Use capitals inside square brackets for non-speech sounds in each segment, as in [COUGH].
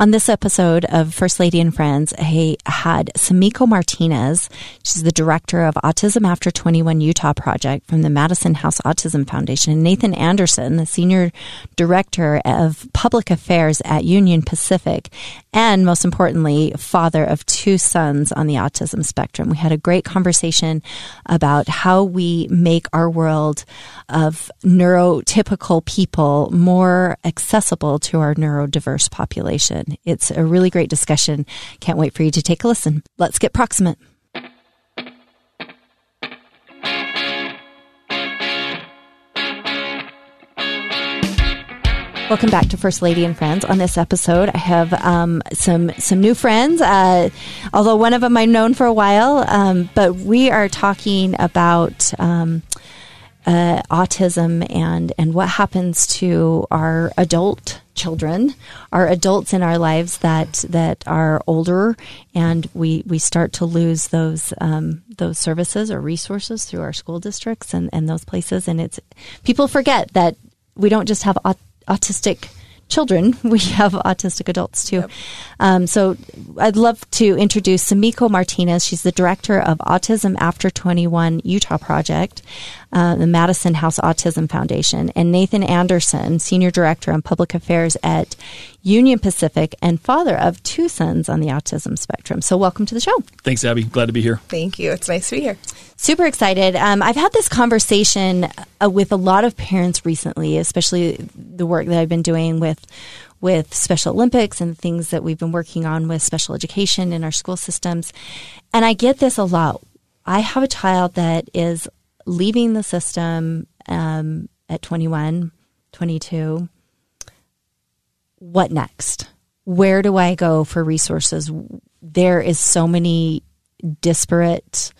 On this episode of First Lady and Friends, I had Sumiko Martinez. She's the director of Autism After 21 Utah Project from the Madison House Autism Foundation. and Nathan Anderson, the senior director of public affairs at Union Pacific, and most importantly, father of two sons on the autism spectrum. We had a great conversation about how we make our world of neurotypical people more accessible to our neurodiverse population. It's a really great discussion. Can't wait for you to take a listen. Let's get proximate. Welcome back to First Lady and Friends. On this episode, I have um, some some new friends. Uh, although one of them I've known for a while, um, but we are talking about um, uh, autism and and what happens to our adult children, our adults in our lives that that are older, and we we start to lose those um, those services or resources through our school districts and and those places. And it's people forget that we don't just have aut- autistic children, [LAUGHS] we have autistic adults too. Yep. Um, so I'd love to introduce Sumiko Martinez. She's the director of Autism After 21 Utah Project uh, the Madison House Autism Foundation, and Nathan Anderson, Senior Director on Public Affairs at Union Pacific and father of two sons on the autism spectrum. So, welcome to the show. Thanks, Abby. Glad to be here. Thank you. It's nice to be here. Super excited. Um, I've had this conversation uh, with a lot of parents recently, especially the work that I've been doing with with Special Olympics and things that we've been working on with special education in our school systems. And I get this a lot. I have a child that is leaving the system um, at 21, 22, what next? Where do I go for resources? There is so many disparate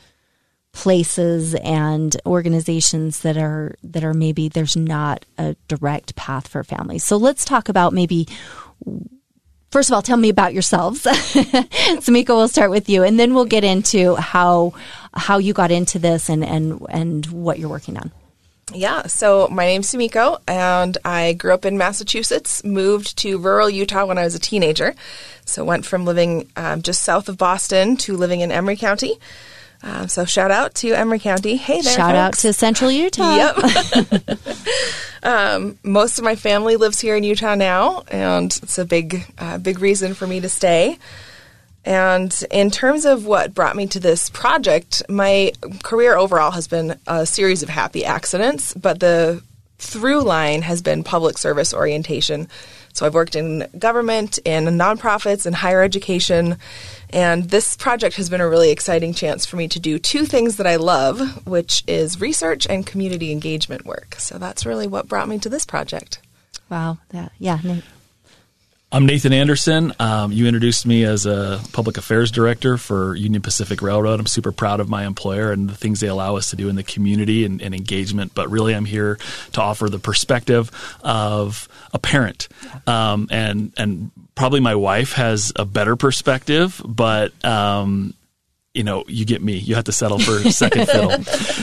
places and organizations that are that are maybe there's not a direct path for families. So let's talk about maybe first of all, tell me about yourselves. [LAUGHS] Sumiko, we'll start with you, and then we'll get into how how you got into this and and and what you're working on. Yeah, so my name's Sumiko, and I grew up in Massachusetts, moved to rural Utah when I was a teenager. So went from living um, just south of Boston to living in Emery County. Uh, so shout out to Emery County. Hey there, shout folks. out to Central Utah. Yep. [LAUGHS] [LAUGHS] um, most of my family lives here in Utah now, and it's a big, uh, big reason for me to stay. And in terms of what brought me to this project, my career overall has been a series of happy accidents, but the through line has been public service orientation. So I've worked in government, in nonprofits, in higher education, and this project has been a really exciting chance for me to do two things that I love, which is research and community engagement work. So that's really what brought me to this project. Wow. Yeah. I'm Nathan Anderson. Um, you introduced me as a public affairs director for Union Pacific Railroad. I'm super proud of my employer and the things they allow us to do in the community and, and engagement. But really, I'm here to offer the perspective of a parent, um, and and probably my wife has a better perspective, but um, you know, you get me. You have to settle for second fiddle. [LAUGHS]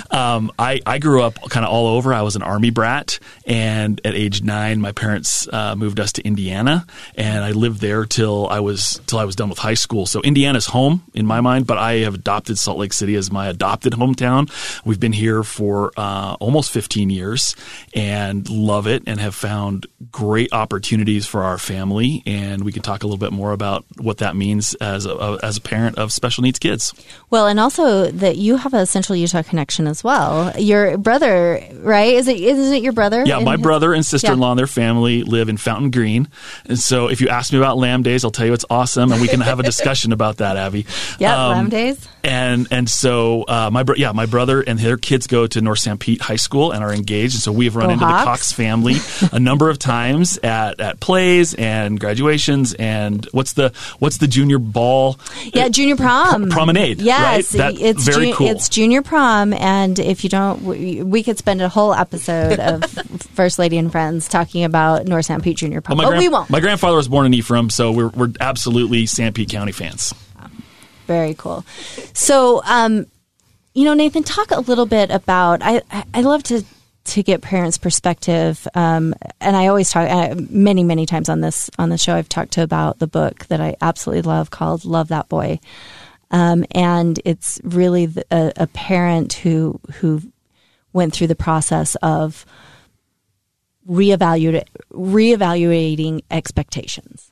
Um, I, I grew up kind of all over. I was an army brat, and at age nine, my parents uh, moved us to Indiana, and I lived there till I was till I was done with high school. So Indiana's home in my mind, but I have adopted Salt Lake City as my adopted hometown. We've been here for uh, almost 15 years and love it, and have found great opportunities for our family. And we can talk a little bit more about what that means as a, as a parent of special needs kids. Well, and also that you have a Central Utah connection as well. Your brother, right? Is it isn't it your brother? Yeah, my his, brother and sister in law yeah. and their family live in Fountain Green. And so if you ask me about Lamb Days, I'll tell you it's awesome and we can have a discussion about that, Abby. [LAUGHS] Yeah, um, Lamb Days. And and so uh, my bro- yeah, my brother and their kids go to North Sanpete High School and are engaged. And so we've run go into Hawks. the Cox family [LAUGHS] a number of times at, at plays and graduations and what's the what's the junior ball? Yeah, junior prom. promenade. Yes, right? it's very ju- cool. It's junior prom, and if you don't, we, we could spend a whole episode of [LAUGHS] First Lady and Friends talking about North Sanpete Junior Prom, well, but we won't. My grandfather was born in Ephraim, so we're we're absolutely Sanpete County fans. Very cool. So, um, you know, Nathan, talk a little bit about. I I love to to get parents' perspective, um, and I always talk uh, many, many times on this on the show. I've talked to about the book that I absolutely love called "Love That Boy," um, and it's really the, a, a parent who who went through the process of reevaluate, reevaluating expectations.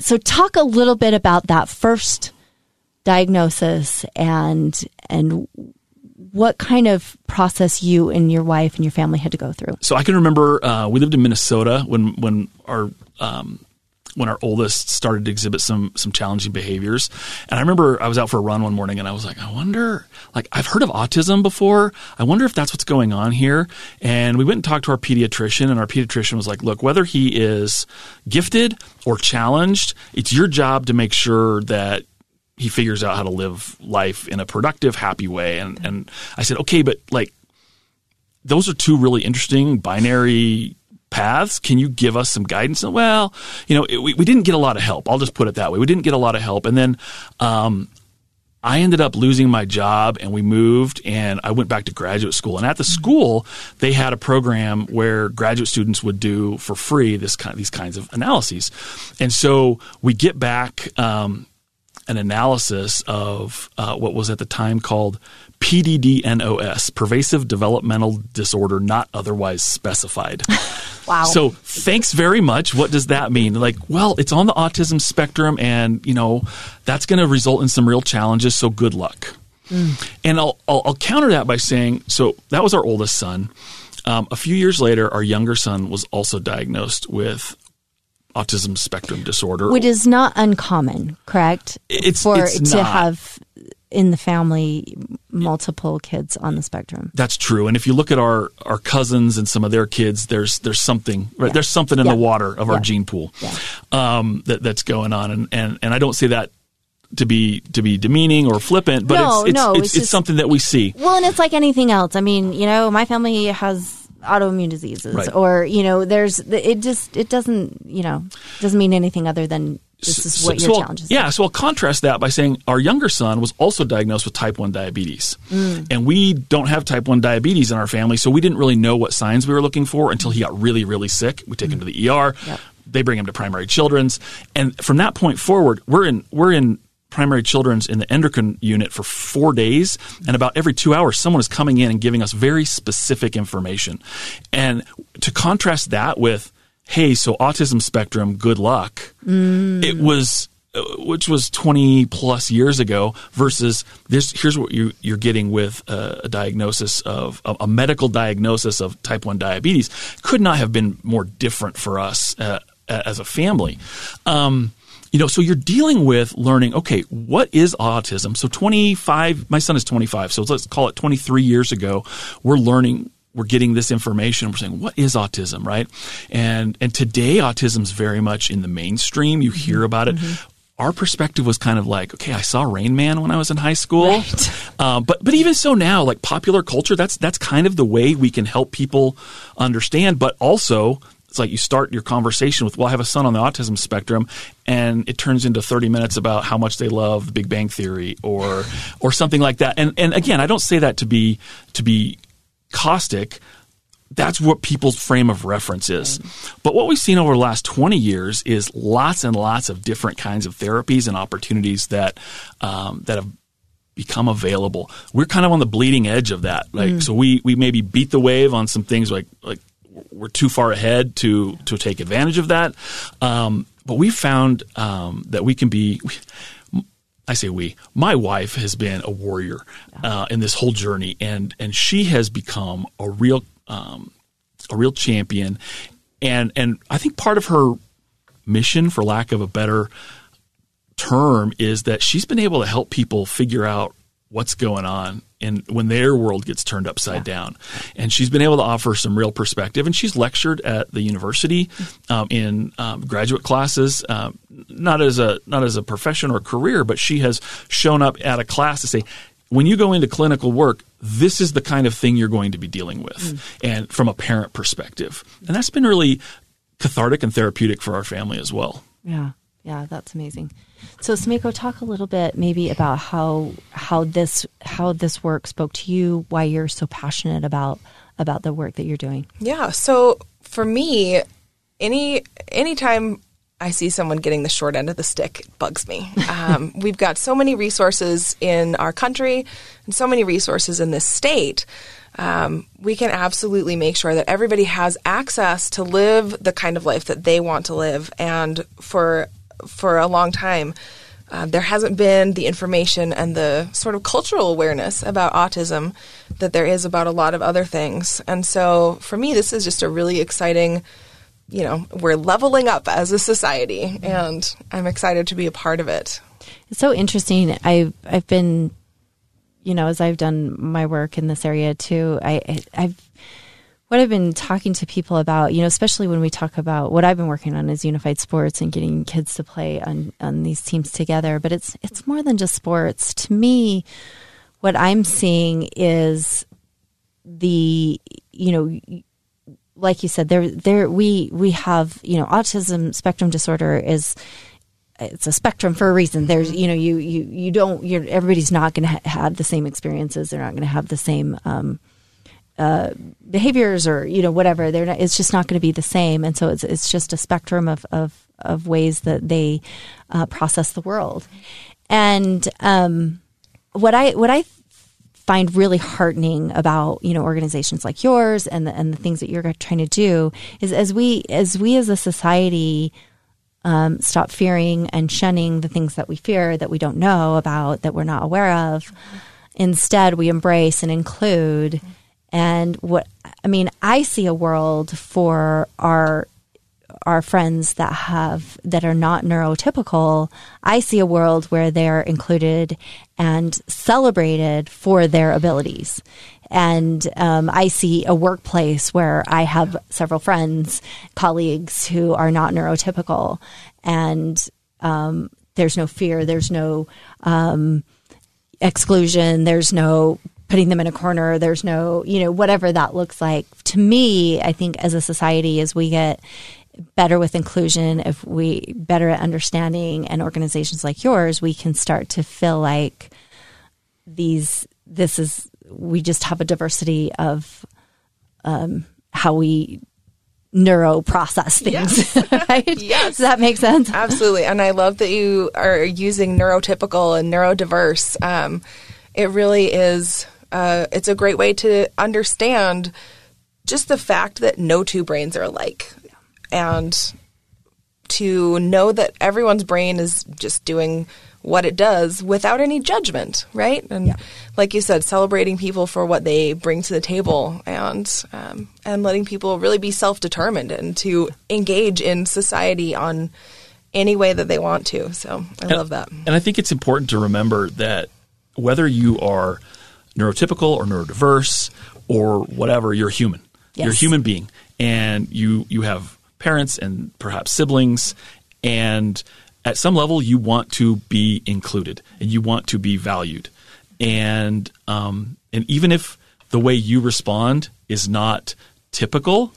So, talk a little bit about that first diagnosis and and what kind of process you and your wife and your family had to go through. So I can remember uh, we lived in Minnesota when when our um, when our oldest started to exhibit some some challenging behaviors. And I remember I was out for a run one morning and I was like, I wonder, like I've heard of autism before. I wonder if that's what's going on here. And we went and talked to our pediatrician, and our pediatrician was like, Look, whether he is gifted or challenged, it's your job to make sure that he figures out how to live life in a productive, happy way. And and I said, okay, but like those are two really interesting binary paths. Can you give us some guidance? And well, you know, it, we, we didn't get a lot of help. I'll just put it that way. We didn't get a lot of help. And then, um, I ended up losing my job and we moved and I went back to graduate school. And at the school, they had a program where graduate students would do for free this kind, these kinds of analyses. And so we get back, um, an analysis of uh, what was at the time called PDDNOS, pervasive developmental disorder not otherwise specified. [LAUGHS] wow. So thanks very much. What does that mean? Like, well, it's on the autism spectrum and, you know, that's going to result in some real challenges. So good luck. Mm. And I'll, I'll, I'll, counter that by saying, so that was our oldest son. Um, a few years later, our younger son was also diagnosed with autism spectrum disorder, which is not uncommon, correct? It's for it's to not. have in the family multiple kids on the spectrum. That's true. And if you look at our, our cousins and some of their kids, there's there's something right? Yeah. there's something in yeah. the water of yeah. our gene pool um, that that's going on. And, and and I don't say that to be to be demeaning or flippant, but no, it's it's, no, it's, it's, it's, just, something that we see. Well, and it's like anything else. I mean, you know, my family has autoimmune diseases right. or you know there's it just it doesn't you know doesn't mean anything other than this is what so, your so challenges yeah so i'll contrast that by saying our younger son was also diagnosed with type 1 diabetes mm. and we don't have type 1 diabetes in our family so we didn't really know what signs we were looking for until he got really really sick we take mm. him to the er yep. they bring him to primary children's and from that point forward we're in we're in primary children's in the endocrine unit for four days, and about every two hours, someone is coming in and giving us very specific information. And to contrast that with, hey, so autism spectrum, good luck, mm. it was uh, which was 20 plus years ago versus this here's what you, you're getting with a, a diagnosis of a, a, medical diagnosis of type 1 diabetes could not have been more different for us uh, as a family um, you know, so you're dealing with learning, okay, what is autism? So 25, my son is 25, so let's call it 23 years ago, we're learning we're getting this information. We're saying, what is autism, right? And and today, autism's very much in the mainstream. You hear mm-hmm. about it. Mm-hmm. Our perspective was kind of like, okay, I saw Rain Man when I was in high school, right. um, but but even so now, like popular culture, that's that's kind of the way we can help people understand. But also, it's like you start your conversation with, well, I have a son on the autism spectrum, and it turns into 30 minutes about how much they love the Big Bang Theory or or something like that. And and again, I don't say that to be to be caustic. That's what people's frame of reference is. But what we've seen over the last 20 years is lots and lots of different kinds of therapies and opportunities that um, that have become available. We're kind of on the bleeding edge of that. Like mm. so we we maybe beat the wave on some things like like we're too far ahead to to take advantage of that. Um, but we found um, that we can be. I say we. My wife has been a warrior uh, in this whole journey, and and she has become a real um, a real champion. And and I think part of her mission, for lack of a better term, is that she's been able to help people figure out what's going on and when their world gets turned upside yeah. down. And she's been able to offer some real perspective. And she's lectured at the university um, in um, graduate classes, um, not as a not as a profession or career, but she has shown up at a class to say. When you go into clinical work, this is the kind of thing you're going to be dealing with, mm. and from a parent perspective, and that's been really cathartic and therapeutic for our family as well. Yeah, yeah, that's amazing. So Sumiko, talk a little bit maybe about how how this how this work spoke to you, why you're so passionate about about the work that you're doing. Yeah. So for me, any anytime I see someone getting the short end of the stick, it bugs me. [LAUGHS] Um, we've got so many resources in our country and so many resources in this state. Um, we can absolutely make sure that everybody has access to live the kind of life that they want to live. And for for a long time, uh, there hasn't been the information and the sort of cultural awareness about autism that there is about a lot of other things. And so, for me, this is just a really exciting you know, we're leveling up as a society, and I'm excited to be a part of it. It's so interesting. I've I've been, you know, as I've done my work in this area too. I I've what I've been talking to people about, you know, especially when we talk about what I've been working on is unified sports and getting kids to play on on these teams together. But it's it's more than just sports. To me, what I'm seeing is the you know like you said, there there we we have you know autism spectrum disorder is it's a spectrum for a reason. There's you know you you you don't you're everybody's not going to ha- have the same experiences. They're not going to have the same um, uh, behaviors or you know whatever. They're not, it's just not going to be the same. And so it's it's just a spectrum of of of ways that they uh, process the world. And um, what I what I find really heartening about you know organizations like yours and the, and the things that you're trying to do is as we as we as a society um, stop fearing and shunning the things that we fear that we don't know about that we're not aware of instead we embrace and include mm-hmm. And what i mean i see a world for our our friends that have that are not neurotypical, I see a world where they're included and celebrated for their abilities. And um, I see a workplace where I have several friends, colleagues who are not neurotypical, and um, there's no fear, there's no um, exclusion, there's no putting them in a corner. There's no, you know, whatever that looks like. To me, I think as a society, as we get better with inclusion, if we better at understanding and organizations like yours, we can start to feel like these, this is, we just have a diversity of um, how we neuro process things. Yes. [LAUGHS] right? yes. Does that make sense? Absolutely. And I love that you are using neurotypical and neurodiverse. Um, it really is, uh, it's a great way to understand just the fact that no two brains are alike and to know that everyone's brain is just doing what it does without any judgment, right? And yeah. like you said, celebrating people for what they bring to the table, and um, and letting people really be self determined and to engage in society on any way that they want to. So I and, love that. And I think it's important to remember that whether you are neurotypical or neurodiverse or whatever, you're human. Yes. You're a human being, and you you have parents and perhaps siblings. And at some level, you want to be included and you want to be valued. And um, and even if the way you respond is not typical,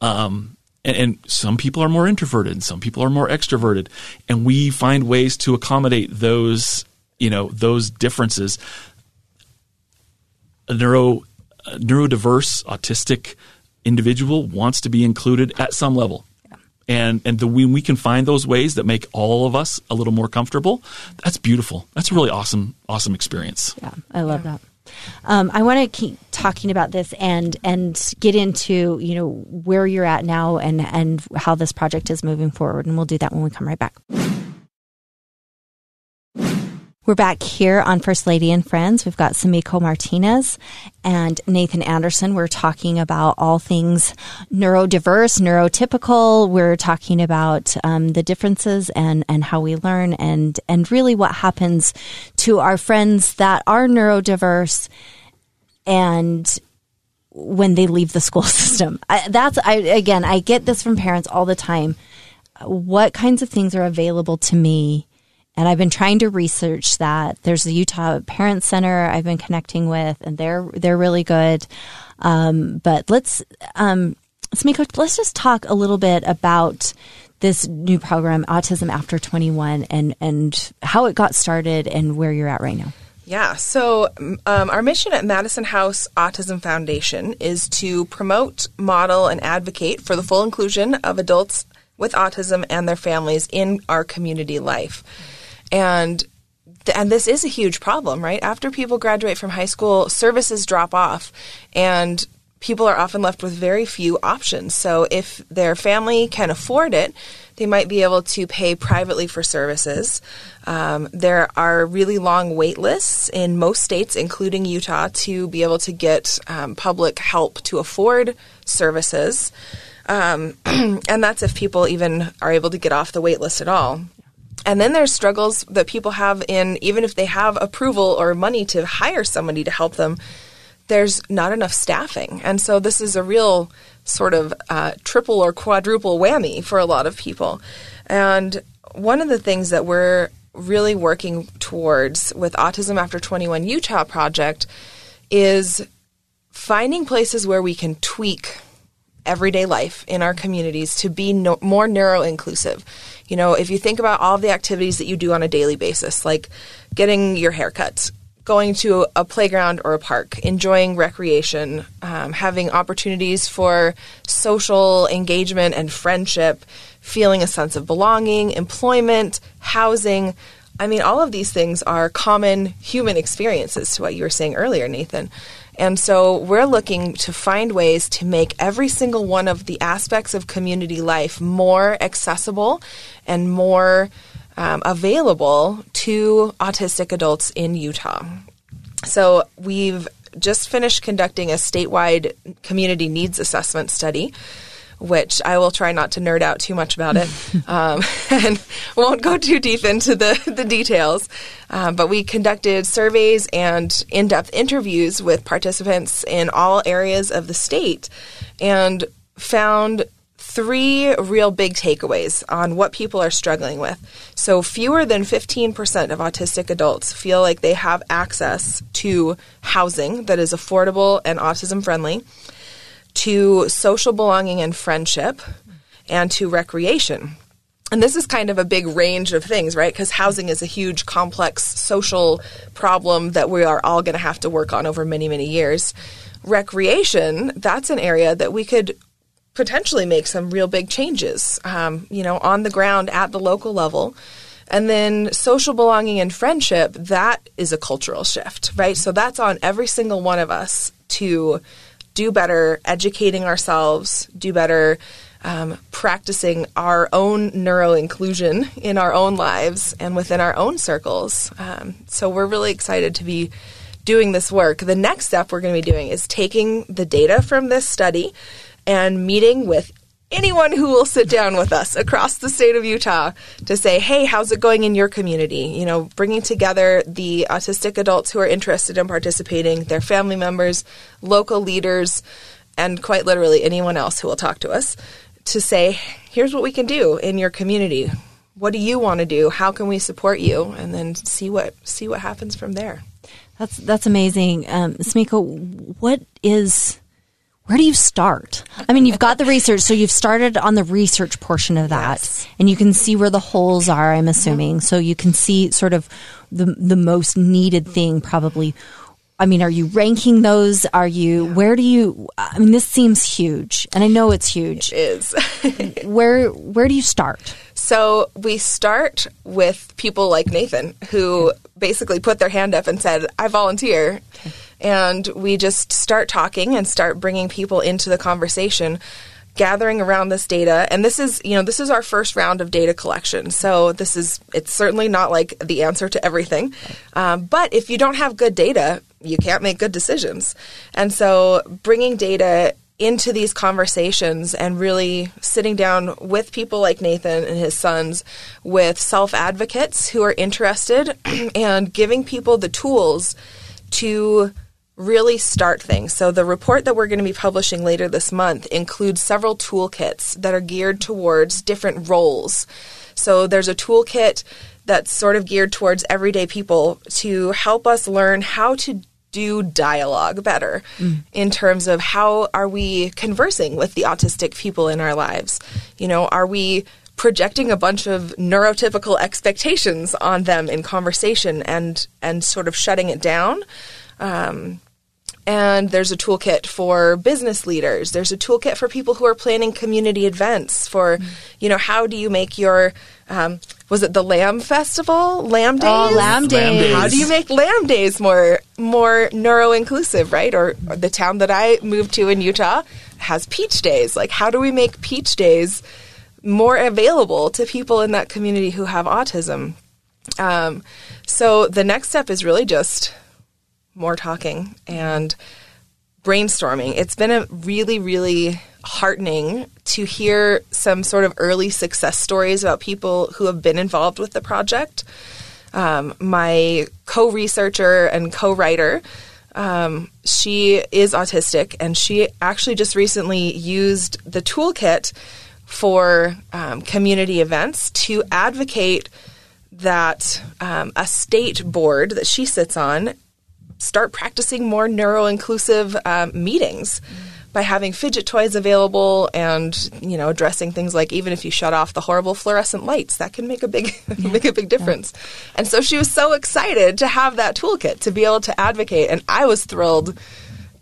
um, and, and, some people are more introverted and some people are more extroverted, and we find ways to accommodate those you know those differences. A neuro a neurodiverse autistic individual wants to be included at some level. And and the when we can find those ways that make all of us a little more comfortable, that's beautiful. That's a really awesome awesome experience. Yeah, I love yeah. that. Um, I want to keep talking about this and and get into you know where you're at now and and how this project is moving forward, and we'll do that when we come right back. We're back here on First Lady and Friends. We've got Sumiko Martinez and Nathan Anderson. We're talking about all things neurodiverse, neurotypical. We're talking about um, the differences and, and how we learn and, and really what happens to our friends that are neurodiverse and when they leave the school [LAUGHS] system. I, that's, I, again, I get this from parents all the time. What kinds of things are available to me? And I've been trying to research that. There's the Utah Parent Center I've been connecting with, and they're they're really good. Um, but let's um, let's make let's just talk a little bit about this new program, Autism After 21, and and how it got started and where you're at right now. Yeah, so um, our mission at Madison House Autism Foundation is to promote, model, and advocate for the full inclusion of adults with autism and their families in our community life. And and this is a huge problem, right? After people graduate from high school, services drop off and people are often left with very few options. So if their family can afford it, they might be able to pay privately for services. Um, there are really long wait lists in most states, including Utah, to be able to get um, public help to afford services. Um, [CLEARS THROAT] and that's if people even are able to get off the wait list at all. And then there's struggles that people have in even if they have approval or money to hire somebody to help them, there's not enough staffing. And so this is a real sort of uh, triple or quadruple whammy for a lot of people. And one of the things that we're really working towards with Autism After 21 Utah project is finding places where we can tweak everyday life in our communities to be no, more neuro inclusive. You know, if you think about all the activities that you do on a daily basis, like getting your hair cut, going to a playground or a park, enjoying recreation, um, having opportunities for social engagement and friendship, feeling a sense of belonging, employment, housing. I mean, all of these things are common human experiences to what you were saying earlier, Nathan. And so we're looking to find ways to make every single one of the aspects of community life more accessible and more um, available to autistic adults in Utah. So we've just finished conducting a statewide community needs assessment study which I will try not to nerd out too much about it [LAUGHS] um, [LAUGHS] and won't go too deep into the, the details. Um, but we conducted surveys and in depth interviews with participants in all areas of the state and found three real big takeaways on what people are struggling with. So, fewer than 15% of autistic adults feel like they have access to housing that is affordable and autism friendly to social belonging and friendship, and to recreation. And this is kind of a big range of things, right? Because housing is a huge, complex social problem that we are all going to have to work on over many, many years. Recreation, that's an area that we could potentially make some real big changes, um, you know, on the ground at the local level. And then social belonging and friendship, that is a cultural shift, right? So that's on every single one of us to do better educating ourselves, do better um, practicing our own neuro inclusion in our own lives and within our own circles. Um, so we're really excited to be doing this work. The next step we're going to be doing is taking the data from this study and meeting with anyone who will sit down with us across the state of Utah to say, hey, how's it going in your community? You know, bringing together the autistic adults who are interested in participating, their family members, local leaders, and quite literally anyone else who will talk to us to say, here's what we can do in your community. What do you want to do? How can we support you? And then see what see what happens from there. That's that's amazing, um, Sumiko. What is where do you start? I mean, you've got the research, so you've started on the research portion of that, yes. and you can see where the holes are. I'm assuming, so you can see sort of the the most needed thing probably. I mean, are you ranking those? Are you? Yeah. Where do you? I mean, this seems huge, and I know it's huge. It is. [LAUGHS] where Where do you start? So we start with people like Nathan, who basically put their hand up and said, "I volunteer." Okay and we just start talking and start bringing people into the conversation gathering around this data. And this is you know this is our first round of data collection. So this is it's certainly not like the answer to everything. Um, but if you don't have good data you can't make good decisions. And so bringing data into these conversations and really sitting down with people like Nathan and his sons, with self advocates who are interested, [CLEARS THROAT] and giving people the tools to really start things. So, the report that we're going to be publishing later this month includes several toolkits that are geared towards different roles. So, there's a toolkit that's sort of geared towards everyday people to help us learn how to do dialogue better mm. in terms of how are we conversing with the autistic people in our lives? You know, are we projecting a bunch of neurotypical expectations on them in conversation and and sort of shutting it down. Um, and there's a toolkit for business leaders. There's a toolkit for people who are planning community events. For mm-hmm. you know, how do you make your um, was it the Lamb Festival? Lamb Days. Oh, Lamb Days. How do you make Lamb Days more more neuro inclusive? Right, or, or the town that I moved to in Utah has Peach Days. Like, how do we make Peach Days more available to people in that community who have autism? Um, so the next step is really just more talking and brainstorming. It's been a really, really heartening to hear some sort of early success stories about people who have been involved with the project. Um, my co researcher and co writer, um, she is autistic, and she actually just recently used the toolkit for um, community events to advocate that um, a state board that she sits on start practicing more neuro inclusive um, meetings. By having fidget toys available and you know addressing things like even if you shut off the horrible fluorescent lights that can make a big [LAUGHS] yeah. make a big difference, yeah. and so she was so excited to have that toolkit to be able to advocate, and I was thrilled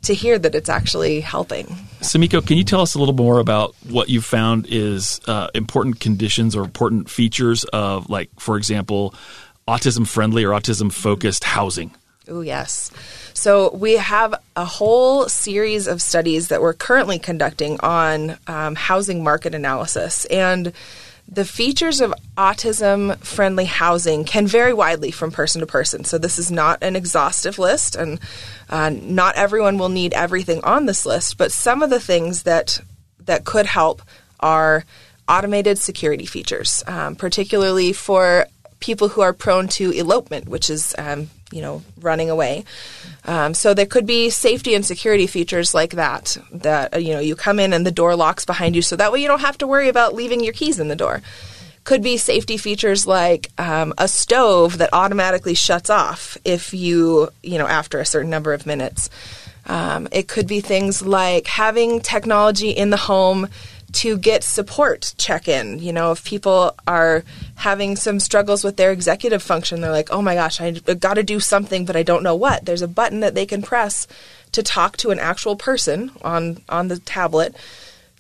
to hear that it's actually helping. Sumiko, can you tell us a little more about what you found is uh, important conditions or important features of, like, for example, autism friendly or autism focused housing? Oh, yes. So we have a whole series of studies that we're currently conducting on um, housing market analysis. And the features of autism friendly housing can vary widely from person to person. So this is not an exhaustive list, and uh, not everyone will need everything on this list. But some of the things that that could help are automated security features, um, particularly for people who are prone to elopement, which is um, you know running away. Um, so there could be safety and security features like that. That uh, you know you come in and the door locks behind you, so that way you don't have to worry about leaving your keys in the door. Could be safety features like um, a stove that automatically shuts off if you you know after a certain number of minutes. Um, it could be things like having technology in the home to get support check in. You know, if people are having some struggles with their executive function, they're like, oh my gosh, I got to do something, but I don't know what. There's a button that they can press to talk to an actual person on, on the tablet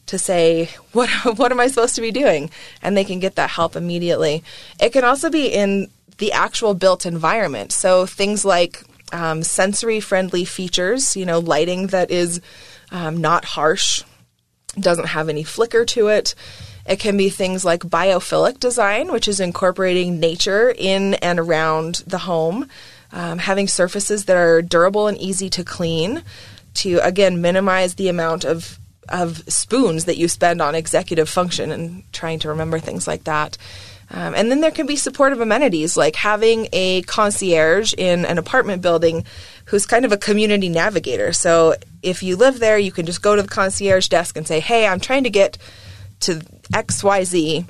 to say [LAUGHS] what what am I supposed to be doing and they can get that help immediately. It can also be in the actual built environment. So things like um, sensory friendly features, you know, lighting that is um, not harsh doesn't have any flicker to it. It can be things like biophilic design, which is incorporating nature in and around the home, um, having surfaces that are durable and easy to clean to, again, minimize the amount of, of spoons that you spend on executive function and trying to remember things like that. Um, and then there can be supportive amenities like having a concierge in an apartment building who's kind of a community navigator. So if you live there, you can just go to the concierge desk and say, "Hey, I'm trying to get to XYZ."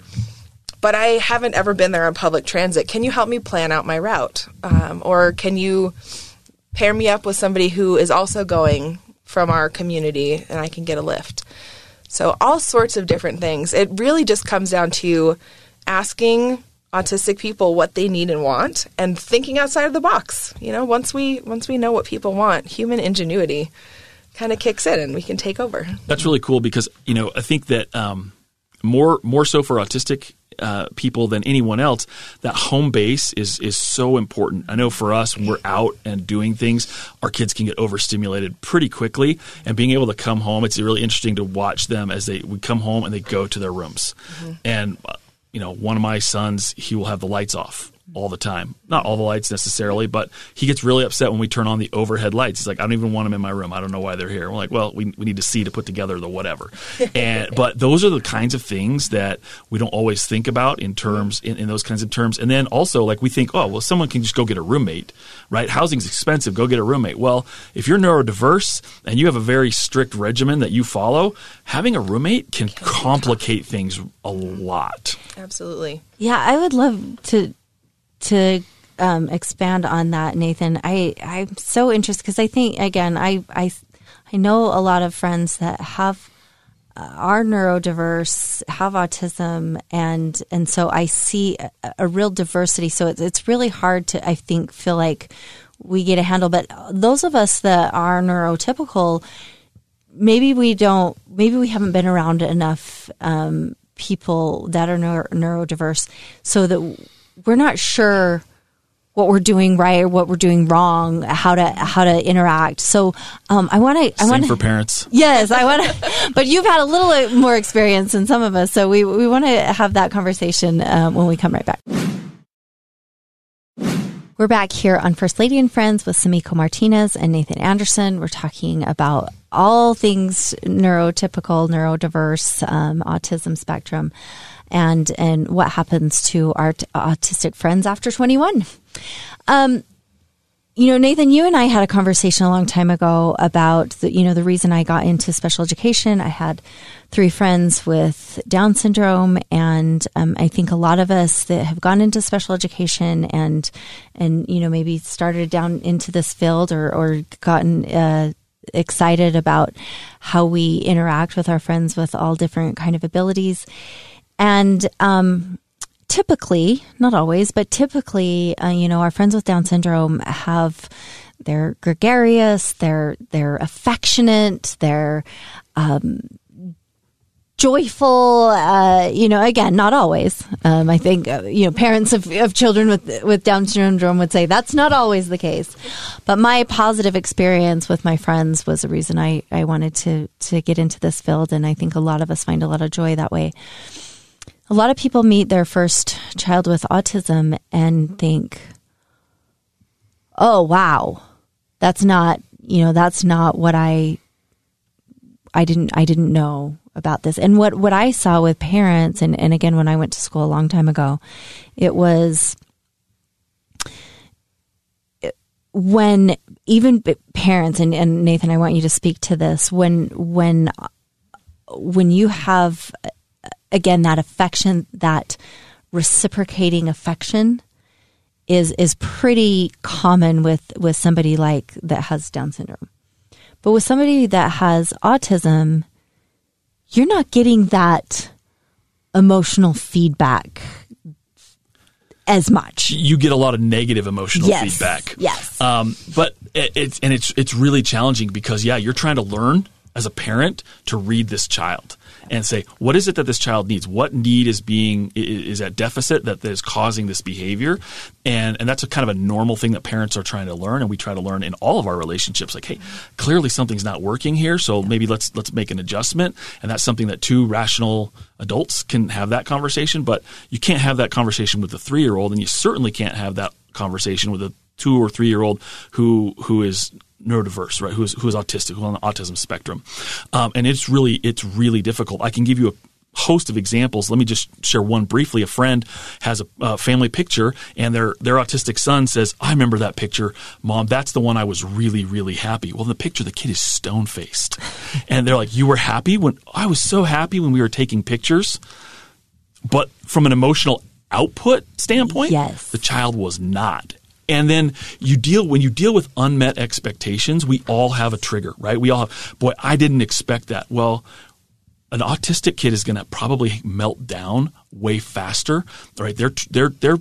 But I haven't ever been there on public transit. Can you help me plan out my route? Um, or can you pair me up with somebody who is also going from our community and I can get a lift? So, all sorts of different things. It really just comes down to asking autistic people what they need and want and thinking outside of the box. You know, once we once we know what people want, human ingenuity kind of kicks in and we can take over. That's really cool because, you know, I think that um, more more so for autistic uh, people than anyone else, that home base is is so important. I know for us, when we're out and doing things, our kids can get overstimulated pretty quickly, and being able to come home, it's really interesting to watch them as they we come home and they go to their rooms, mm-hmm. and you know, one of my sons, he will have the lights off all the time. Not all the lights necessarily, but he gets really upset when we turn on the overhead lights. He's like, I don't even want them in my room. I don't know why they're here. We're like, well, we, we need to see to put together the whatever. [LAUGHS] and but those are the kinds of things that we don't always think about in terms in, in those kinds of terms. And then also like we think, oh, well, someone can just go get a roommate, right? Housing's expensive. Go get a roommate. Well, if you're neurodiverse and you have a very strict regimen that you follow, having a roommate can, can complicate things a lot. Absolutely. Yeah, I would love to to um, expand on that, Nathan. I I'm so interested because I think again I I I know a lot of friends that have are neurodiverse, have autism, and and so I see a, a real diversity. So it's it's really hard to I think feel like we get a handle. But those of us that are neurotypical, maybe we don't. Maybe we haven't been around enough um, people that are neuro, neurodiverse, so that we're not sure what we're doing right or what we're doing wrong, how to how to interact. So um, I want to. I want for parents. [LAUGHS] Yes, I want to. but you've had a little more experience than some of us, so we we want to have that conversation um, when we come right back. We're back here on First Lady and Friends with Sumiko Martinez and Nathan Anderson. We're talking about all things neurotypical, neurodiverse, um, autism spectrum, and and what happens to our t- autistic friends after 21. Um, you know, Nathan, you and I had a conversation a long time ago about the, you know, the reason I got into special education. I had three friends with Down syndrome, and um, I think a lot of us that have gone into special education and and you know maybe started down into this field or or gotten uh, excited about how we interact with our friends with all different kind of abilities, and um, typically, not always, but typically, uh, you know, our friends with Down syndrome have they're gregarious, they're they're affectionate, they're um, joyful. Uh, you know, again, not always. Um, I think uh, you know parents of, of children with with Down syndrome would say that's not always the case. But my positive experience with my friends was a reason I I wanted to to get into this field, and I think a lot of us find a lot of joy that way. A lot of people meet their first child with autism and think, "Oh wow, that's not you know that's not what I I didn't I didn't know about this. And what, what I saw with parents, and, and again, when I went to school a long time ago, it was when even parents, and, and Nathan, I want you to speak to this, when, when, when you have, again, that affection, that reciprocating affection, is is pretty common with with somebody like that has Down syndrome. But with somebody that has autism, you're not getting that emotional feedback as much. You get a lot of negative emotional yes. feedback. Yes. Um, but it, it's and it's it's really challenging because yeah, you're trying to learn as a parent to read this child and say what is it that this child needs? What need is being is at deficit that is causing this behavior? And and that's a kind of a normal thing that parents are trying to learn and we try to learn in all of our relationships. Like hey clearly something's not working here so maybe let's let's make an adjustment. And that's something that two rational adults can have that conversation but you can't have that conversation with a 3-year-old and you certainly can't have that conversation with a two or three year old who who is neurodiverse, right? Who's who's autistic, who's on the autism spectrum, um, and it's really it's really difficult. I can give you a host of examples. Let me just share one briefly. A friend has a, a, family picture, and their their autistic son says, "I remember that picture, mom. That's the one I was really really happy." Well, in the picture, the kid is stone faced, [LAUGHS] and they're like, "You were happy when I was so happy when we were taking pictures," but from an emotional output standpoint, yes. the child was not. And then you deal when you deal with unmet expectations, we all have a trigger, right? We all have, boy, I didn't expect that. Well, an autistic kid is going to probably melt down way faster, right? Their their their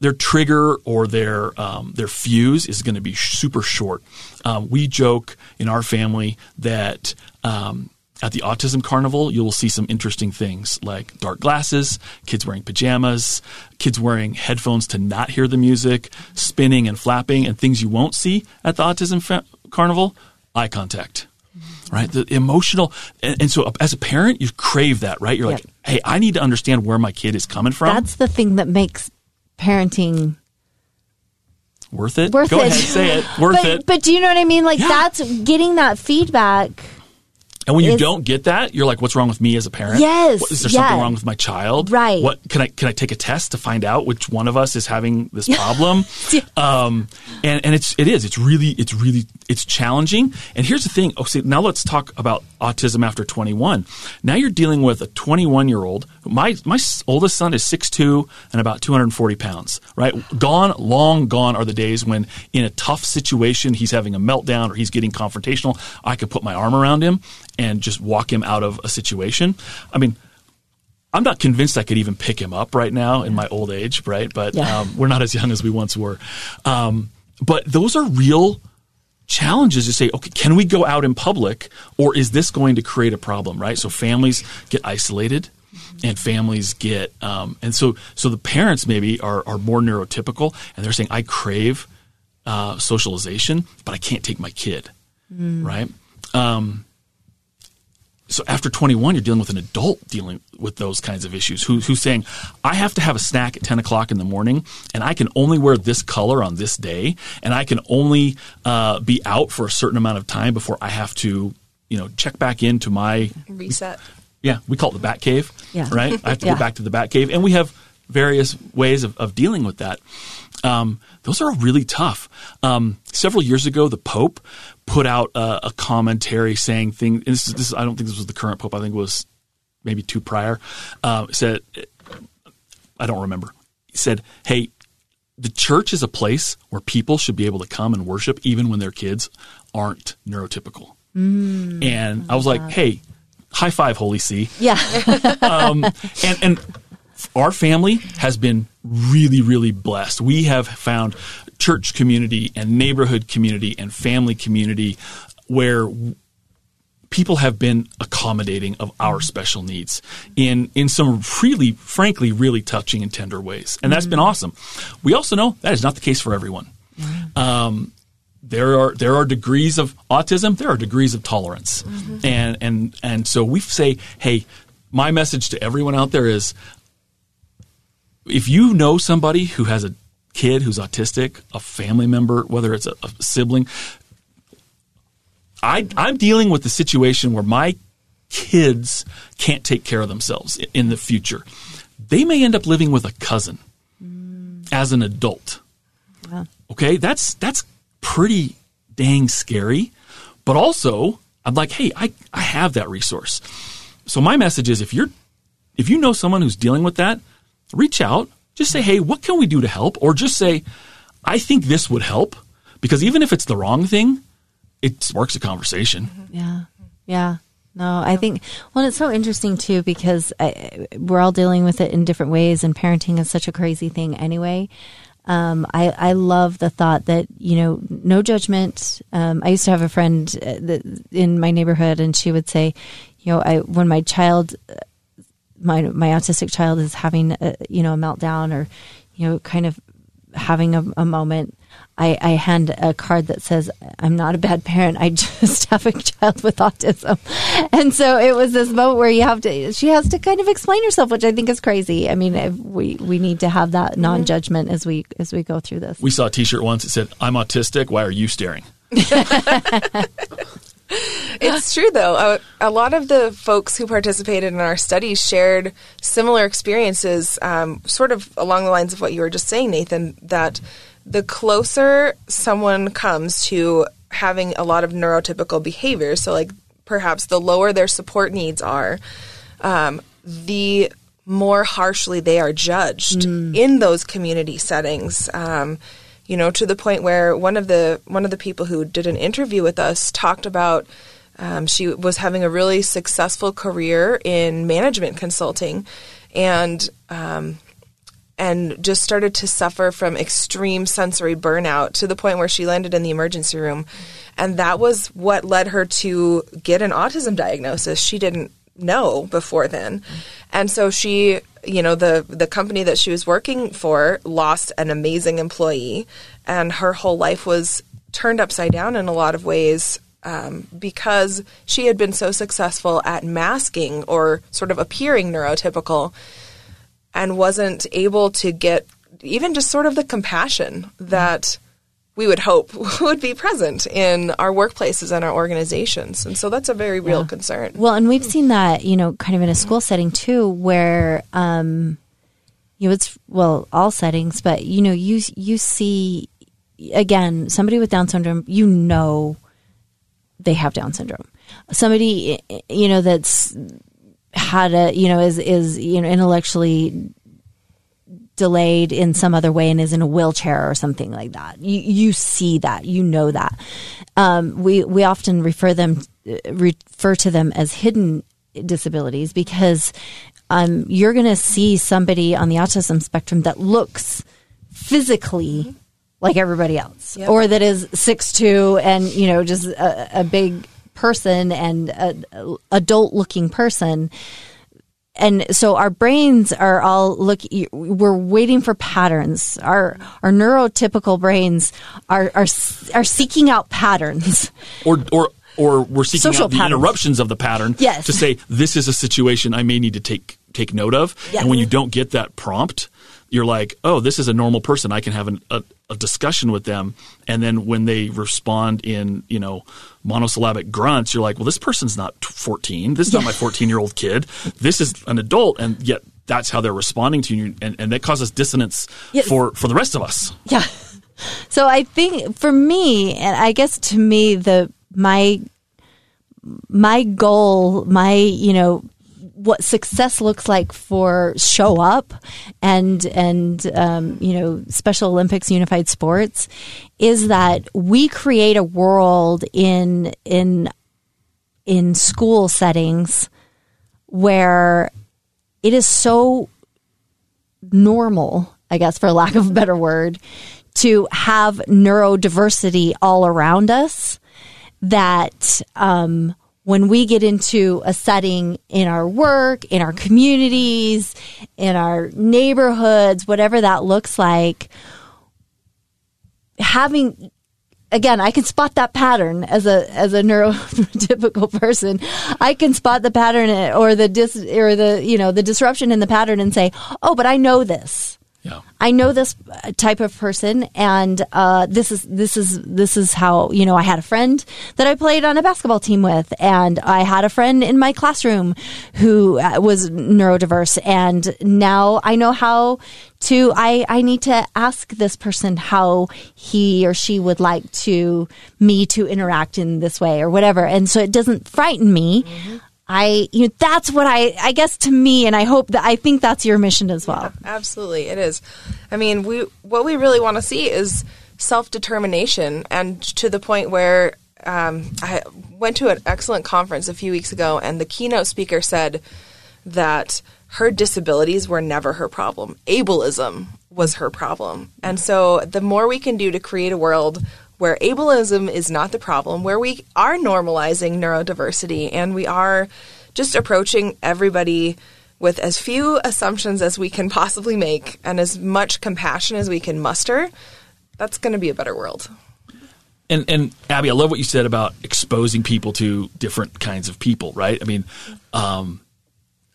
their trigger or their um, their fuse is going to be super short. Um, we joke in our family that um, at the Autism Carnival, you will see some interesting things like dark glasses, kids wearing pajamas, kids wearing headphones to not hear the music, spinning and flapping, and things you won't see at the Autism fa- Carnival eye contact. Right? The emotional. And, and, so uh, as a parent, you crave that, right? You're like, hey, I need to understand where my kid is coming from. That's the thing that makes parenting worth it. Worth Go it. ahead, say it. [LAUGHS] Worth but, it. But do you know what I mean? Like Yeah. that's getting that feedback. And when you don't get that, you're like, "What's wrong with me as a parent? Yes, What- is there yeah. something wrong with my child? Right. What can I can I take a test to find out which one of us is having this problem? [LAUGHS] Yeah. um, and and it's it is it's really it's really it's challenging. And here's the thing. Okay, now let's talk about autism after 21. Now you're dealing with a 21 year old. My my oldest son is 6'2 and about 240 pounds. Right, gone, long gone are the days when in a tough situation he's having a meltdown or he's getting confrontational. I could put my arm around him and just walk him out of a situation. I mean. I'm not convinced I could even pick him up right now in my old age, right? But Yeah. um, we're not as young as we once were. Um, but those are real challenges to say, okay, can we go out in public or is this going to create a problem, right? So families get isolated and families get, um, and so, so the parents maybe are, are more neurotypical and they're saying, I crave uh, socialization, but I can't take my kid, right? Um, so after 21, you're dealing with an adult dealing with those kinds of issues who, who's saying, I have to have a snack at 10 o'clock in the morning and I can only wear this color on this day and I can only uh, be out for a certain amount of time before I have to, you know, check back into my, Reset. yeah, we call it the bat cave, Yeah. right? I have to [LAUGHS] Yeah. go back to the bat cave and we have various ways of, of dealing with that. Um, those are really tough. Um, several years ago, the Pope put out a, a commentary saying things. And this, this, I don't think this was the current Pope. I think it was maybe two prior. Uh, said, I don't remember. He said, "Hey, the church is a place where people should be able to come and worship even when their kids aren't neurotypical." and I was like, "Hey, high five, Holy See!" Yeah. [LAUGHS] and and our family has been really really blessed. We have found church community and neighborhood community and family community where people have been accommodating of our special needs in in some really frankly really touching and tender ways. And that's been awesome. We also know that is not the case for everyone. Um, there are there are degrees of autism there are degrees of tolerance. And and and so we say hey my message to everyone out there is if you know somebody who has a kid who's autistic a family member whether it's a, a sibling I, i'm dealing with the situation where my kids can't take care of themselves in the future they may end up living with a cousin mm. as an adult Yeah. Okay, that's that's pretty dang scary. But also, I'm like, hey, I, I have that resource. So my message is if you're if you know someone who's dealing with that, reach out. Just say, hey, what can we do to help? Or just say, I think this would help. Because even if it's the wrong thing, it sparks a conversation. Yeah. Yeah. No, I think, well, it's so interesting too because I, we're all dealing with it in different ways, and parenting is such a crazy thing anyway. Um, I, I love the thought that, you know, no judgment. Um, I used to have a friend uh, that, in my neighborhood, and she would say, you know, I, when my child, my, my autistic child is having, a, you know, a meltdown or, you know, kind of having a, a moment, I, I hand a card that says, I'm not a bad parent. I [LAUGHS] just have a child with autism. And so it was this moment where you have to, she has to kind of explain herself, which I think is crazy. I mean, if we, we need to have that non judgment as we, as we go through this. We saw a T-shirt once that said, "I'm autistic. Why are you staring?" [LAUGHS] It's true, though. A, a lot of the folks who participated in our studies shared similar experiences, um, sort of along the lines of what you were just saying, Nathan, that the closer someone comes to having a lot of neurotypical behaviors, so like perhaps the lower their support needs are, um, the more harshly they are judged in those community settings. Um, you know, to the point where one of the one of the people who did an interview with us talked about um, she was having a really successful career in management consulting, and um, and just started to suffer from extreme sensory burnout to the point where she landed in the emergency room. And that was what led her to get an autism diagnosis. She didn't know before then. And so she, you know, the the company that she was working for lost an amazing employee and her whole life was turned upside down in a lot of ways um, because she had been so successful at masking or sort of appearing neurotypical and wasn't able to get even just sort of the compassion that we would hope [LAUGHS] would be present in our workplaces and our organizations. And so that's a very real concern. Well, and we've seen that, you know, kind of in a school setting too, where, um, you know, it's well, all settings, but you know, you you see again somebody with Down syndrome, you know, they have Down syndrome. somebody you know that's had a you know is is you know intellectually delayed in some other way and is in a wheelchair or something like that. You you see that, you know that. Um, we we often refer them refer to them as hidden disabilities because um, you're going to see somebody on the autism spectrum that looks physically like everybody else, yep. or that is six two and you know just a, a big person and a, adult looking person and so our brains are all look we're waiting for patterns our our neurotypical brains are are are seeking out patterns or or or we're seeking Social out the patterns. interruptions of the pattern yes. to say this is a situation I may need to take take note of yes. and when you don't get that prompt you're like, oh, this is a normal person. I can have an, a, a, discussion with them. And then when they respond in, you know, monosyllabic grunts, you're like, well, this person's not 14. This is yeah. not my 14 year old kid. This is an adult. And yet that's how they're responding to you. And, and that causes dissonance yes. for, for the rest of us. Yeah. So I think for me, and I guess to me, the, my, my goal, my, you know, what success looks like for show up and and um, you know Special Olympics unified sports is that we create a world in in in school settings where it is so normal, I guess for lack of a better word, to have neurodiversity all around us that um, when we get into a setting in our work, in our communities, in our neighborhoods, whatever that looks like, having again, I can spot that pattern as a as a [LAUGHS] neurotypical person. I can spot the pattern or the dis or the you know the disruption in the pattern and say, "Oh, but I know this." Yeah. I know this type of person, and uh, this is this is this is how you know. I had a friend that I played on a basketball team with, and I had a friend in my classroom who uh, was neurodiverse, and now I know how to. I I need to ask this person how he or she would like to me to interact in this way or whatever, and so it doesn't frighten me. Mm-hmm. I, you know, that's what I, I guess to me, and I hope that I think that's your mission as well. Yeah, absolutely, it is. I mean, we, what we really want to see is self determination, and to the point where um, I went to an excellent conference a few weeks ago, and the keynote speaker said that her disabilities were never her problem. Ableism was her problem. And so the more we can do to create a world where ableism is not the problem, where we are normalizing neurodiversity and we are just approaching everybody with as few assumptions as we can possibly make and as much compassion as we can muster, that's going to be a better world. And, and Abby, I love what you said about exposing people to different kinds of people, right? I mean, um,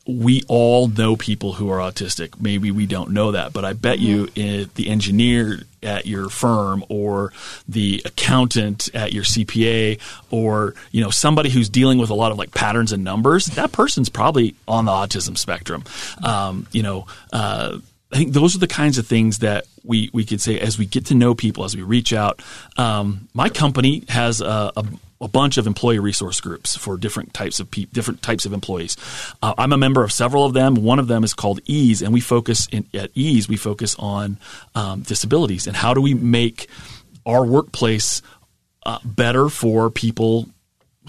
we all know people who are autistic. Maybe we don't know that, but I bet you mm-hmm. the engineer at your firm or the accountant at your CPA or you know somebody who's dealing with a lot of like patterns and numbers, that person's probably on the autism spectrum. Um, you know. Uh, I think those are the kinds of things that we, we could say as we get to know people, as we reach out. Um, my company has a, a a bunch of employee resource groups for different types of pe- different types of employees. Uh, I'm a member of several of them. One of them is called Ease, and we focus in, at Ease. We focus on um, disabilities and how do we make our workplace uh, better for people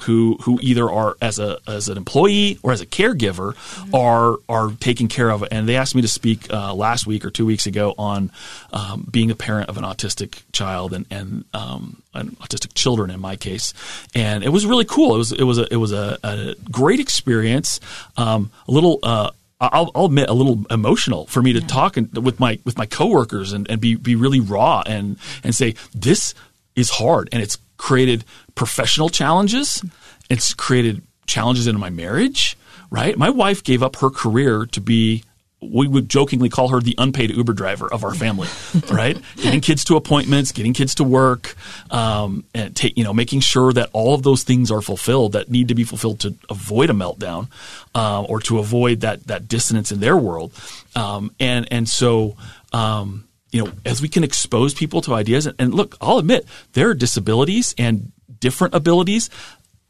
who who either are as a as an employee or as a caregiver mm-hmm. are are taken care of. And they asked me to speak uh, last week or two weeks ago on um, being a parent of an autistic child and and um, an autistic children in my case, and it was really cool. It was it was a it was a, a great experience. Um, a little. Uh, I'll, I'll, admit a little emotional for me to yeah. talk and, with my with my coworkers and, and be be really raw and and say this is hard and it's created professional challenges. It's created challenges in my marriage, right? My wife gave up her career to be we would jokingly call her the unpaid Uber driver of our family, [LAUGHS] right? getting kids to appointments, getting kids to work, um, and take, you know, making sure that all of those things are fulfilled that need to be fulfilled to avoid a meltdown uh, or to avoid that that dissonance in their world. Um, and and so um, you know, as we can expose people to ideas, and, and look, I'll admit there are disabilities and different abilities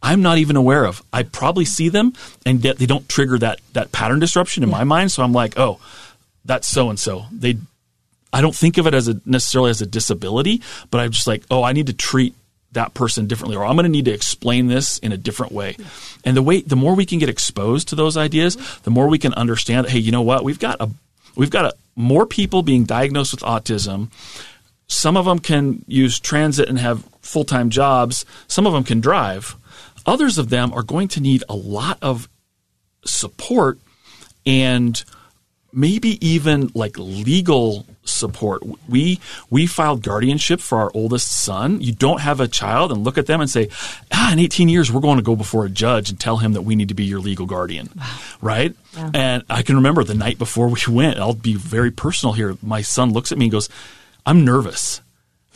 I'm not even aware of. I probably see them and yet they don't trigger that that pattern disruption in my mind. So I'm like, oh, that's so and so. They I don't think of it as a necessarily as a disability, but I'm just like, oh, I need to treat that person differently, or I'm going to need to explain this in a different way. And the way, the more we can get exposed to those ideas, mm-hmm. the more we can understand that, hey, you know what? We've got a, we've got a, more people being diagnosed with autism. Some of them can use transit and have full time jobs. Some of them can drive. Others of them are going to need a lot of support and maybe even like legal support. We we filed guardianship for our oldest son. You don't have a child and look at them and say, ah, in 18 years we're going to go before a judge and tell him that we need to be your legal guardian, wow. right? Yeah. And I can remember the night before we [LAUGHS] went. I'll be very personal here. My son looks at me and goes, "I'm nervous."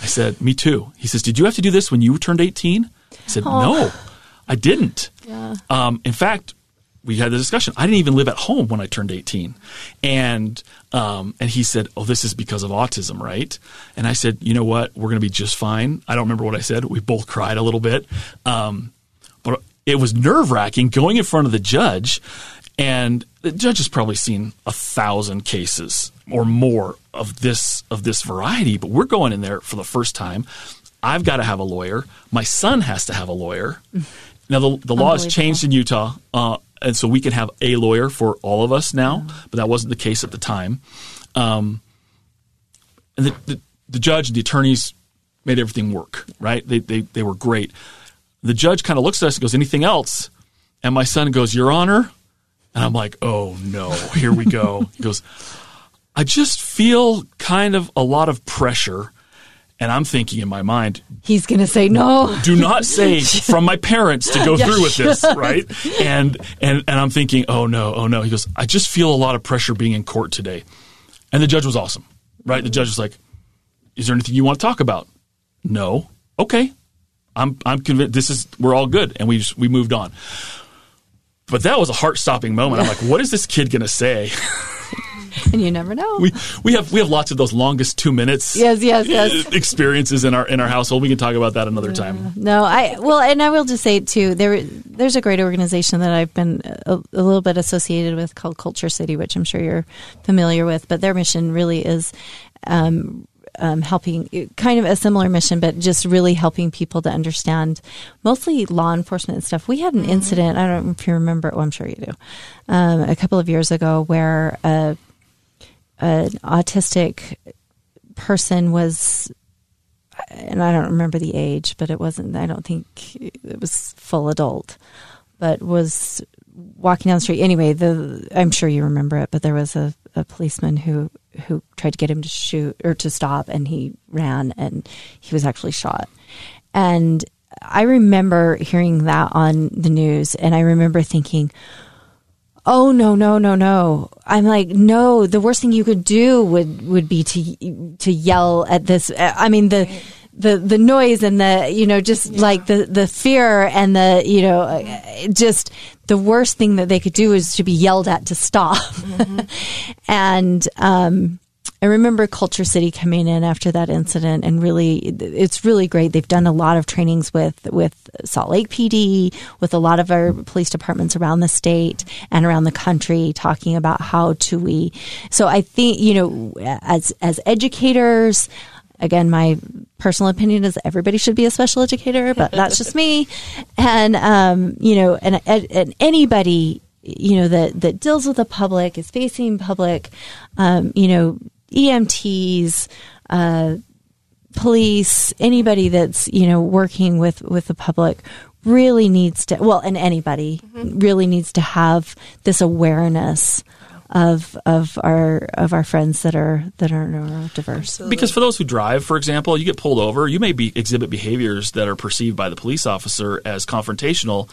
I said, "Me too." He says, "Did you have to do this when you turned 18?" I said, oh. "No, I didn't." Yeah. Um, in fact, we had the discussion. I didn't even live at home when I turned 18. And, um, and he said, Oh, this is because of autism, right? And I said, You know what? We're going to be just fine. I don't remember what I said. We both cried a little bit. Um, but it was nerve wracking going in front of the judge. And the judge has probably seen a thousand cases or more of this, of this variety, but we're going in there for the first time. I've got to have a lawyer. My son has to have a lawyer. Now the, the law has changed in Utah. Uh, and so we can have a lawyer for all of us now, but that wasn't the case at the time. Um, and the, the, the, judge and the attorneys made everything work, right? They, they, they were great. The judge kind of looks at us and goes, anything else? And my son goes, Your Honor. And I'm like, oh no, here we go. he goes, I just feel kind of a lot of pressure and I'm thinking in my mind, he's going to say no. Do not [LAUGHS] say from my parents to go yeah, through with this, right? And and and I'm thinking, oh no, oh no. He goes, I just feel a lot of pressure being in court today. And the judge was awesome, right? The judge was like, "Is there anything you want to talk about?" No. Okay. I'm I'm convinced this is we're all good, and we just, we moved on. But that was a heart stopping moment. I'm like, what is this kid going to say? [LAUGHS] [LAUGHS] and you never know. We we have we have lots of those longest two minutes. Yes, yes, yes. [LAUGHS] Experiences in our in our household. We can talk about that another time. no, I well, and I will just say too. There there's a great organization that I've been a, a little bit associated with called KultureCity, which I'm sure you're familiar with. But their mission really is. Um, um, helping kind of a similar mission, but just really helping people to understand mostly law enforcement and stuff. We had an mm-hmm. incident, I don't know if you remember, well, I'm sure you do, um, a couple of years ago where a an autistic person was and I don't remember the age, but it wasn't I don't think it was full adult, but was walking down the street. Anyway, the I'm sure you remember it, but there was a, a policeman who who tried to get him to shoot or to stop and he ran and he was actually shot. And I remember hearing that on the news and I remember thinking, oh no no no no i'm like no the worst thing you could do would would be to to yell at this i mean the the the noise and the you know just yeah. like the the fear and the you know just the worst thing that they could do is to be yelled at to stop mm-hmm. [LAUGHS] and um I remember KultureCity coming in after that incident, and really, it's really great. They've done a lot of trainings with with Salt Lake PD, with a lot of our police departments around the state and around the country, talking about how to we. So I think you know, as as educators, again, my personal opinion is everybody should be a special educator, but [LAUGHS] that's just me. And um, you know, and, and anybody you know that that deals with the public is facing public um, you know EMTs, uh, police, anybody that's you know working with with the public really needs to well, and anybody mm-hmm. really needs to have this awareness of of our of our friends that are that are neurodiverse. Absolutely. Because for those who drive, for example, you get pulled over, you may be exhibit behaviors that are perceived by the police officer as confrontational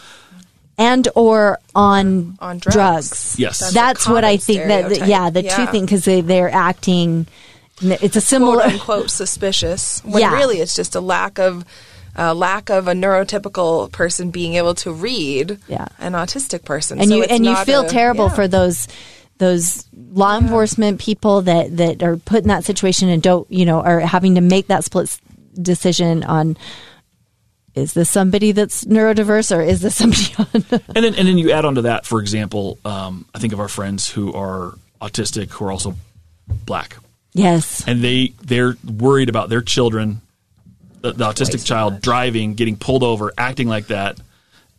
and or on, on drugs. drugs. Yes, that's, that's what I think. That yeah, the yeah. two things because they they're acting. It's a similar quote unquote suspicious when yeah. really it's just a lack of a lack of a neurotypical person being able to read yeah. an autistic person. And so you and you feel a, terrible yeah. for those those law yeah. enforcement people that that are put in that situation and don't you know are having to make that split decision on is this somebody that's neurodiverse or is this somebody [LAUGHS] on and then and then you add on to that, for example, um, I think of our friends who are autistic who are also black, yes and they they're worried about their children, the, the autistic Twice child much. driving, getting pulled over, acting like that.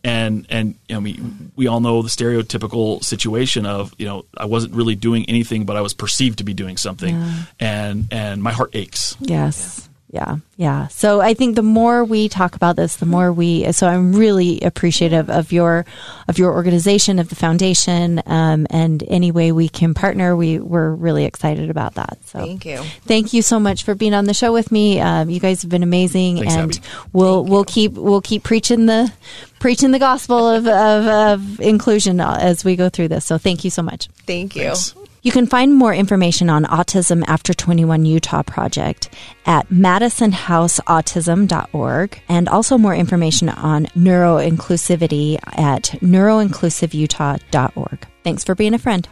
And and you know, we we all know the stereotypical situation of you know I wasn't really doing anything, but I was perceived to be doing something, and and my heart aches. Yes. Yeah. Yeah. So I think the more we talk about this, the more we, so I'm really appreciative of your, of your organization, of the foundation, um, and any way we can partner, we, we're really excited about that. So Thank you. Thank you so much for being on the show with me. Um, you guys have been amazing Thanks, and Abby. we'll, we'll keep, we'll keep preaching the, preaching the gospel of, of, of inclusion as we go through this. So thank you so much. Thank you. Thanks. You can find more information on Autism After 21 Utah Project at madisonhouseautism.org and also more information on neuroinclusivity at neuroinclusiveutah.org. Thanks for being a friend.